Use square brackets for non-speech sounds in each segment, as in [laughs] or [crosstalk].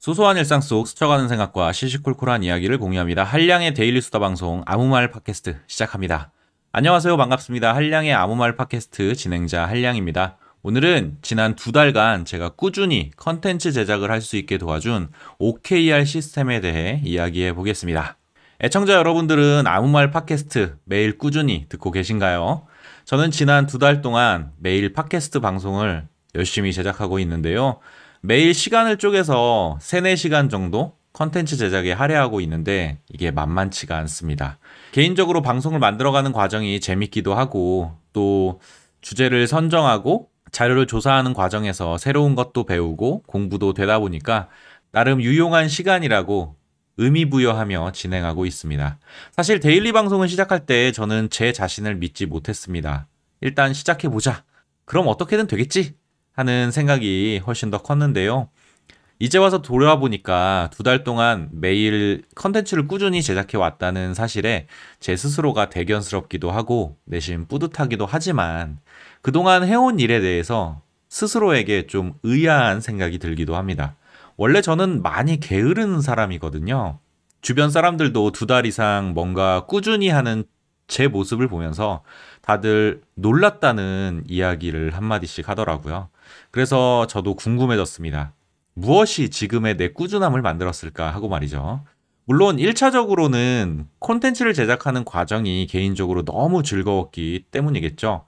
소소한 일상 속 스쳐가는 생각과 시시콜콜한 이야기를 공유합니다. 한량의 daily 수다 방송 아무 말 팟캐스트 시작합니다. 안녕하세요. 반갑습니다. 한량의 아무 말 팟캐스트 진행자 한량입니다. 오늘은 지난 두 달간 제가 꾸준히 컨텐츠 제작을 할 수 있게 도와준 OKR 시스템에 대해 이야기해 보겠습니다. 애청자 여러분들은 아무 말 팟캐스트 매일 꾸준히 듣고 계신가요? 저는 지난 두 달 동안 매일 팟캐스트 방송을 열심히 제작하고 있는데요. 매일 시간을 쪼개서 3, 4시간 정도 컨텐츠 제작에 할애하고 있는데 이게 만만치가 않습니다. 개인적으로 방송을 만들어가는 과정이 재밌기도 하고 또 주제를 선정하고 자료를 조사하는 과정에서 새로운 것도 배우고 공부도 되다 보니까 나름 유용한 시간이라고 의미 부여하며 진행하고 있습니다. 사실 daily 방송을 시작할 때 저는 제 자신을 믿지 못했습니다. 일단 시작해보자. 그럼 어떻게든 되겠지? 하는 생각이 훨씬 더 컸는데요. 이제 와서 돌아보니까 두 달 동안 매일 컨텐츠를 꾸준히 제작해 왔다는 사실에 제 스스로가 대견스럽기도 하고 내심 뿌듯하기도 하지만 그동안 해온 일에 대해서 스스로에게 좀 의아한 생각이 들기도 합니다. 원래 저는 많이 게으른 사람이거든요. 주변 사람들도 두 달 이상 뭔가 꾸준히 하는 제 모습을 보면서 다들 놀랐다는 이야기를 한마디씩 하더라고요. 그래서 저도 궁금해졌습니다. 무엇이 지금의 내 꾸준함을 만들었을까 하고 말이죠. 물론 1차적으로는 콘텐츠를 제작하는 과정이 개인적으로 너무 즐거웠기 때문이겠죠.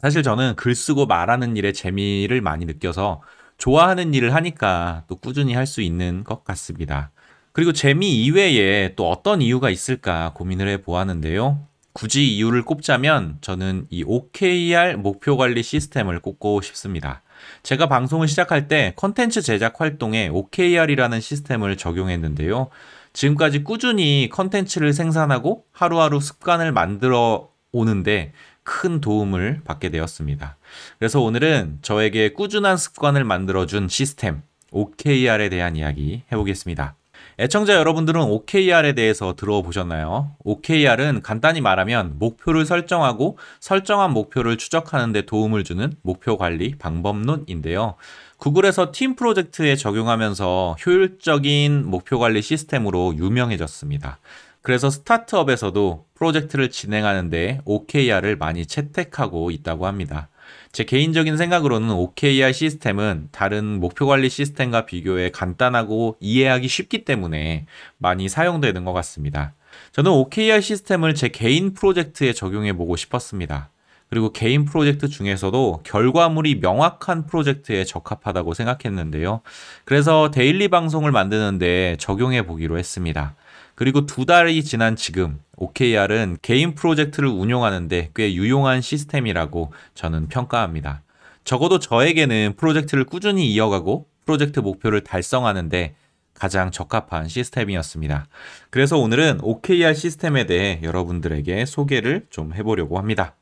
사실 저는 글 쓰고 말하는 일에 재미를 많이 느껴서 좋아하는 일을 하니까 또 꾸준히 할 수 있는 것 같습니다. 그리고 재미 이외에 또 어떤 이유가 있을까 고민을 해 보았는데요. 굳이 이유를 꼽자면 저는 이 OKR 목표 관리 시스템을 꼽고 싶습니다. 제가 방송을 시작할 때 컨텐츠 제작 활동에 OKR이라는 시스템을 적용했는데요. 지금까지 꾸준히 컨텐츠를 생산하고 하루하루 습관을 만들어 오는데 큰 도움을 받게 되었습니다. 그래서 오늘은 저에게 꾸준한 습관을 만들어준 시스템 OKR에 대한 이야기 해보겠습니다. 애청자 여러분들은 OKR에 대해서 들어보셨나요? OKR은 간단히 말하면 목표를 설정하고 설정한 목표를 추적하는 데 도움을 주는 목표 관리 방법론인데요. 구글에서 팀 프로젝트에 적용하면서 효율적인 목표 관리 시스템으로 유명해졌습니다. 그래서 스타트업에서도 프로젝트를 진행하는데 OKR을 많이 채택하고 있다고 합니다. 제 개인적인 생각으로는 OKR 시스템은 다른 목표 관리 시스템과 비교해 간단하고 이해하기 쉽기 때문에 많이 사용되는 것 같습니다. 저는 OKR 시스템을 제 개인 프로젝트에 적용해 보고 싶었습니다. 그리고 개인 프로젝트 중에서도 결과물이 명확한 프로젝트에 적합하다고 생각했는데요. 그래서 daily 방송을 만드는데 적용해 보기로 했습니다. 그리고 두 달이 지난 지금 OKR은 개인 프로젝트를 운용하는데 꽤 유용한 시스템이라고 저는 평가합니다. 적어도 저에게는 프로젝트를 꾸준히 이어가고 프로젝트 목표를 달성하는데 가장 적합한 시스템이었습니다. 그래서 오늘은 OKR 시스템에 대해 여러분들에게 소개를 좀 해보려고 합니다.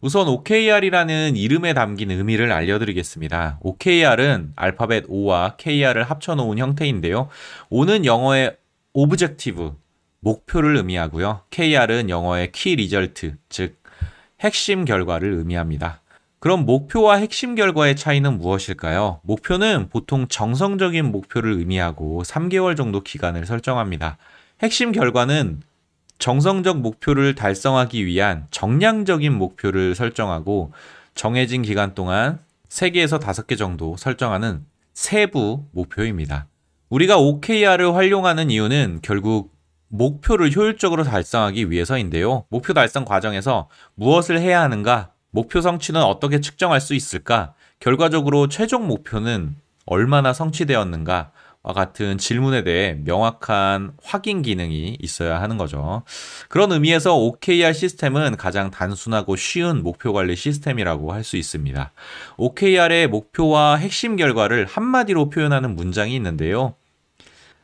우선 OKR이라는 이름에 담긴 의미를 알려드리겠습니다. OKR은 알파벳 O와 KR을 합쳐놓은 형태인데요. O는 영어의 objective, 목표를 의미하고요. KR은 영어의 key result, 즉 핵심 결과를 의미합니다. 그럼 목표와 핵심 결과의 차이는 무엇일까요? 목표는 보통 정성적인 목표를 의미하고 3개월 정도 기간을 설정합니다. 핵심 결과는 정성적 목표를 달성하기 위한 정량적인 목표를 설정하고 정해진 기간 동안 3개에서 5개 정도 설정하는 세부 목표입니다. 우리가 OKR을 활용하는 이유는 결국 목표를 효율적으로 달성하기 위해서인데요. 목표 달성 과정에서 무엇을 해야 하는가? 목표 성취는 어떻게 측정할 수 있을까? 결과적으로 최종 목표는 얼마나 성취되었는가? 와 같은 질문에 대해 명확한 확인 기능이 있어야 하는 거죠. 그런 의미에서 OKR 시스템은 가장 단순하고 쉬운 목표 관리 시스템이라고 할 수 있습니다. OKR의 목표와 핵심 결과를 한마디로 표현하는 문장이 있는데요.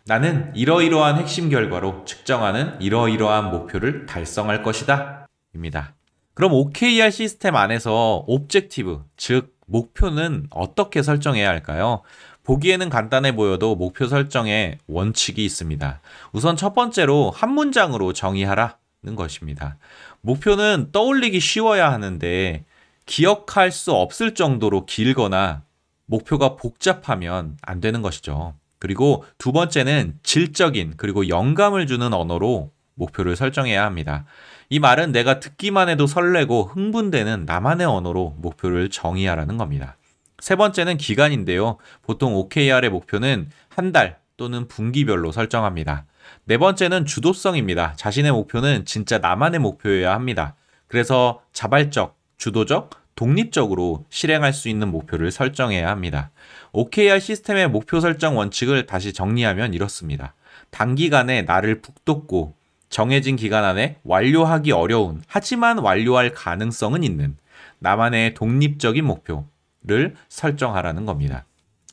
나는 이러이러한 핵심 결과로 측정하는 이러이러한 목표를 달성할 것이다. 입니다. 그럼 OKR 시스템 안에서 옵젝티브, 즉 목표는 어떻게 설정해야 할까요? 보기에는 간단해 보여도 목표 설정에 원칙이 있습니다. 우선 첫 번째로 한 문장으로 정의하라는 것입니다. 목표는 떠올리기 쉬워야 하는데 기억할 수 없을 정도로 길거나 목표가 복잡하면 안 되는 것이죠. 그리고 두 번째는 질적인 그리고 영감을 주는 언어로 목표를 설정해야 합니다. 이 말은 내가 듣기만 해도 설레고 흥분되는 나만의 언어로 목표를 정의하라는 겁니다. 세 번째는 기간인데요. 보통 OKR의 목표는 한 달 또는 분기별로 설정합니다. 네 번째는 주도성입니다. 자신의 목표는 진짜 나만의 목표여야 합니다. 그래서 자발적, 주도적, 독립적으로 실행할 수 있는 목표를 설정해야 합니다. OKR 시스템의 목표 설정 원칙을 다시 정리하면 이렇습니다. 단기간에 나를 북돋고 정해진 기간 안에 완료하기 어려운 하지만 완료할 가능성은 있는 나만의 독립적인 목표를 설정하라는 겁니다.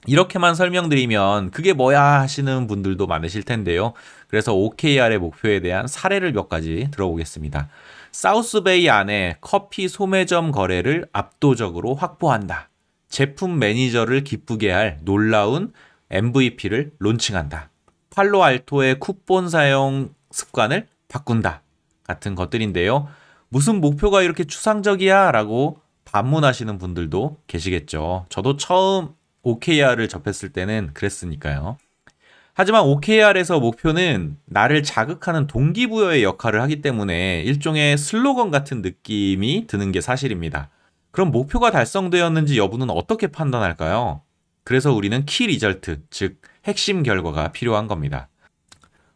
이렇게만 설명드리면 그게 뭐야 하시는 분들도 많으실 텐데요. 그래서 OKR의 목표에 대한 사례를 몇 가지 들어보겠습니다. 사우스베이 안에 커피 소매점 거래를 압도적으로 확보한다. 제품 매니저를 기쁘게 할 놀라운 MVP를 론칭한다. 팔로알토의 쿠폰 사용 습관을 바꾼다. 같은 것들인데요. 무슨 목표가 이렇게 추상적이야? 라고 반문하시는 분들도 계시겠죠. 저도 처음 OKR을 접했을 때는 그랬으니까요. 하지만 OKR에서 목표는 나를 자극하는 동기부여의 역할을 하기 때문에 일종의 슬로건 같은 느낌이 드는 게 사실입니다. 그럼 목표가 달성되었는지 여부는 어떻게 판단할까요? 그래서 우리는 key result, 즉 핵심 결과가 필요한 겁니다.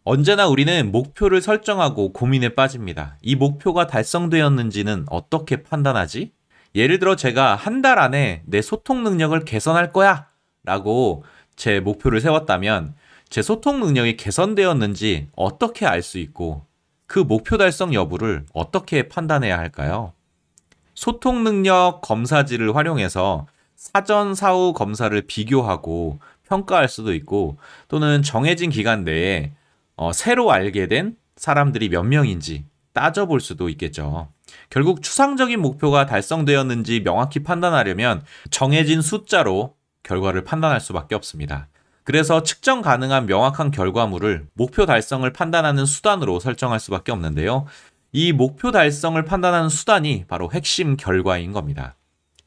언제나 우리는 목표를 설정하고 고민에 빠집니다. 이 목표가 달성되었는지는 어떻게 판단하지? 예를 들어 제가 한 달 안에 내 소통 능력을 개선할 거야 라고 제 목표를 세웠다면 제 소통 능력이 개선되었는지 어떻게 알 수 있고 그 목표 달성 여부를 어떻게 판단해야 할까요? 소통 능력 검사지를 활용해서 사전 사후 검사를 비교하고 평가할 수도 있고 또는 정해진 기간 내에 어, 새로 알게 된 사람들이 몇 명인지 따져볼 수도 있겠죠. 결국 추상적인 목표가 달성되었는지 명확히 판단하려면 정해진 숫자로 결과를 판단할 수밖에 없습니다. 그래서 측정 가능한 명확한 결과물을 목표 달성을 판단하는 수단으로 설정할 수밖에 없는데요. 이 목표 달성을 판단하는 수단이 바로 핵심 결과인 겁니다.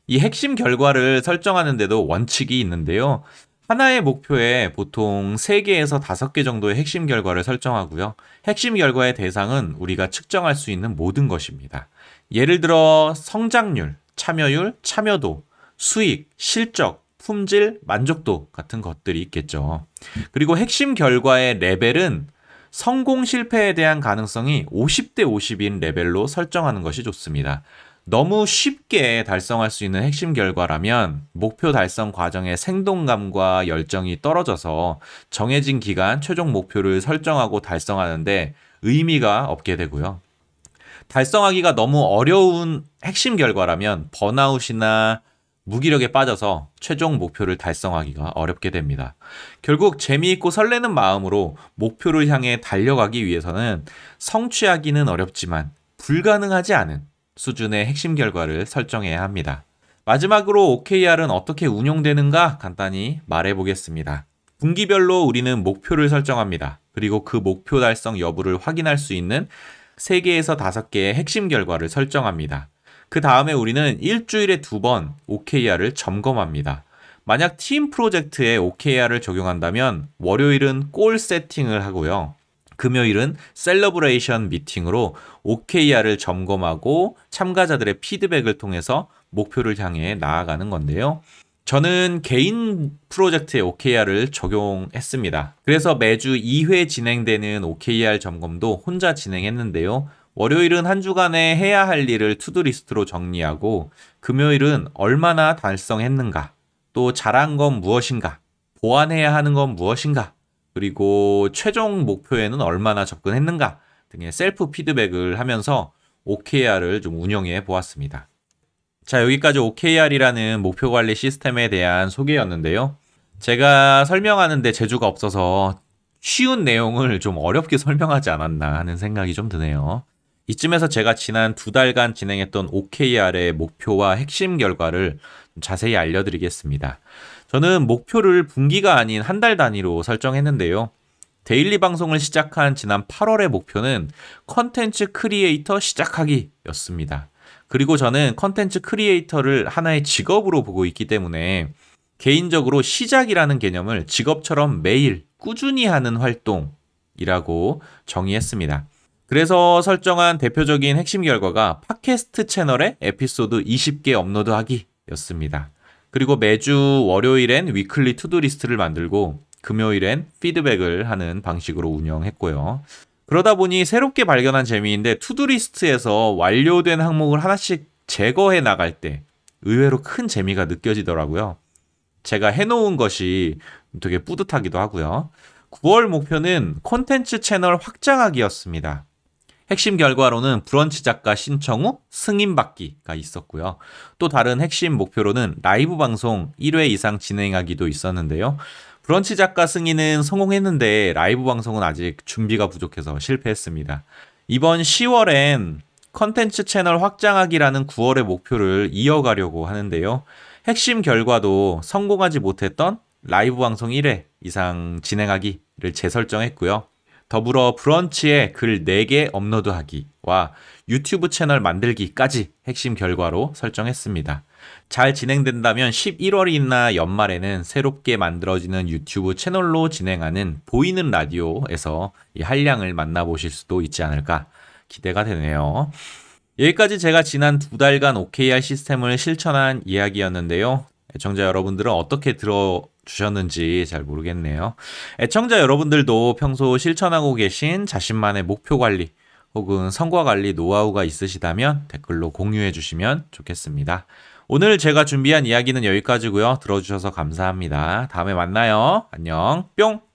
이 핵심 결과를 설정하는데도 원칙이 있는데요. 하나의 목표에 보통 3개에서 5개 정도의 핵심 결과를 설정하고요. 핵심 결과의 대상은 우리가 측정할 수 있는 모든 것입니다. 예를 들어 성장률, 참여율, 참여도, 수익, 실적, 품질, 만족도 같은 것들이 있겠죠. 그리고 핵심 결과의 레벨은 성공 실패에 대한 가능성이 50대 50인 레벨로 설정하는 것이 좋습니다. 너무 쉽게 달성할 수 있는 핵심 결과라면 목표 달성 과정의 생동감과 열정이 떨어져서 정해진 기간 최종 목표를 설정하고 달성하는데 의미가 없게 되고요. 달성하기가 너무 어려운 핵심 결과라면 번아웃이나 무기력에 빠져서 최종 목표를 달성하기가 어렵게 됩니다. 결국 재미있고 설레는 마음으로 목표를 향해 달려가기 위해서는 성취하기는 어렵지만 불가능하지 않은 수준의 핵심 결과를 설정해야 합니다. 마지막으로 OKR은 어떻게 운용되는가 간단히 말해 보겠습니다. 분기별로 우리는 목표를 설정합니다. 그리고 그 목표 달성 여부를 확인할 수 있는 3개에서 5개의 핵심 결과를 설정합니다. 그 다음에 우리는 일주일에 두 번 OKR을 점검합니다. 만약 팀 프로젝트에 OKR을 적용한다면 월요일은 goal setting을 하고요. 금요일은 celebration meeting으로 OKR을 점검하고 참가자들의 피드백을 통해서 목표를 향해 나아가는 건데요. 저는 개인 프로젝트에 OKR을 적용했습니다. 그래서 매주 2회 진행되는 OKR 점검도 혼자 진행했는데요. 월요일은 한 주간에 해야 할 일을 to-do list로 정리하고 금요일은 얼마나 달성했는가, 또 잘한 건 무엇인가, 보완해야 하는 건 무엇인가, 그리고 최종 목표에는 얼마나 접근했는가 등의 셀프 피드백을 하면서 OKR을 좀 운영해 보았습니다. 자, 여기까지 OKR이라는 목표 관리 시스템에 대한 소개였는데요. 제가 설명하는데 재주가 없어서 쉬운 내용을 좀 어렵게 [laughs] 설명하지 않았나 하는 생각이 좀 드네요. 이쯤에서 제가 지난 두 달간 진행했던 OKR의 목표와 핵심 결과를 자세히 알려드리겠습니다. 저는 목표를 분기가 아닌 한 달 단위로 설정했는데요. daily 방송을 시작한 지난 8월의 목표는 컨텐츠 크리에이터 시작하기 였습니다. 그리고 저는 컨텐츠 creator를 하나의 직업으로 보고 있기 때문에 개인적으로 시작이라는 개념을 직업처럼 매일 꾸준히 하는 활동이라고 정의했습니다. 그래서 설정한 대표적인 핵심 결과가 팟캐스트 채널에 에피소드 20개 업로드하기 였습니다. 그리고 매주 월요일엔 weekly to-do list를 만들고 금요일엔 피드백을 하는 방식으로 운영했고요. 그러다 보니 새롭게 발견한 재미인데 to-do list에서 완료된 항목을 하나씩 제거해 나갈 때 의외로 큰 재미가 느껴지더라고요. 제가 해놓은 것이 되게 뿌듯하기도 하고요. 9월 목표는 콘텐츠 채널 확장하기였습니다. 핵심 결과로는 브런치 작가 신청 후 승인받기가 있었고요. 또 다른 핵심 목표로는 라이브 방송 1회 이상 진행하기도 있었는데요. 브런치 작가 승인은 성공했는데 라이브 방송은 아직 준비가 부족해서 실패했습니다. 이번 10월엔 컨텐츠 채널 확장하기라는 9월의 목표를 이어가려고 하는데요. 핵심 결과도 성공하지 못했던 라이브 방송 1회 이상 진행하기를 재설정했고요. 더불어 브런치에 글 4개 업로드하기와 유튜브 채널 만들기까지 핵심 결과로 설정했습니다. 잘 진행된다면 11월이나 연말에는 새롭게 만들어지는 유튜브 채널로 진행하는 보이는 라디오에서 이 한량을 만나보실 수도 있지 않을까 기대가 되네요. 여기까지 제가 지난 두 달간 OKR 시스템을 실천한 이야기였는데요. 애청자 여러분들은 어떻게 들어 주셨는지 잘 모르겠네요. 애청자 여러분들도 평소 실천하고 계신 자신만의 목표 관리 혹은 성과 관리 노하우가 있으시다면 댓글로 공유해 주시면 좋겠습니다. 오늘 제가 준비한 이야기는 여기까지고요. 들어주셔서 감사합니다. 다음에 만나요. 안녕. 뿅!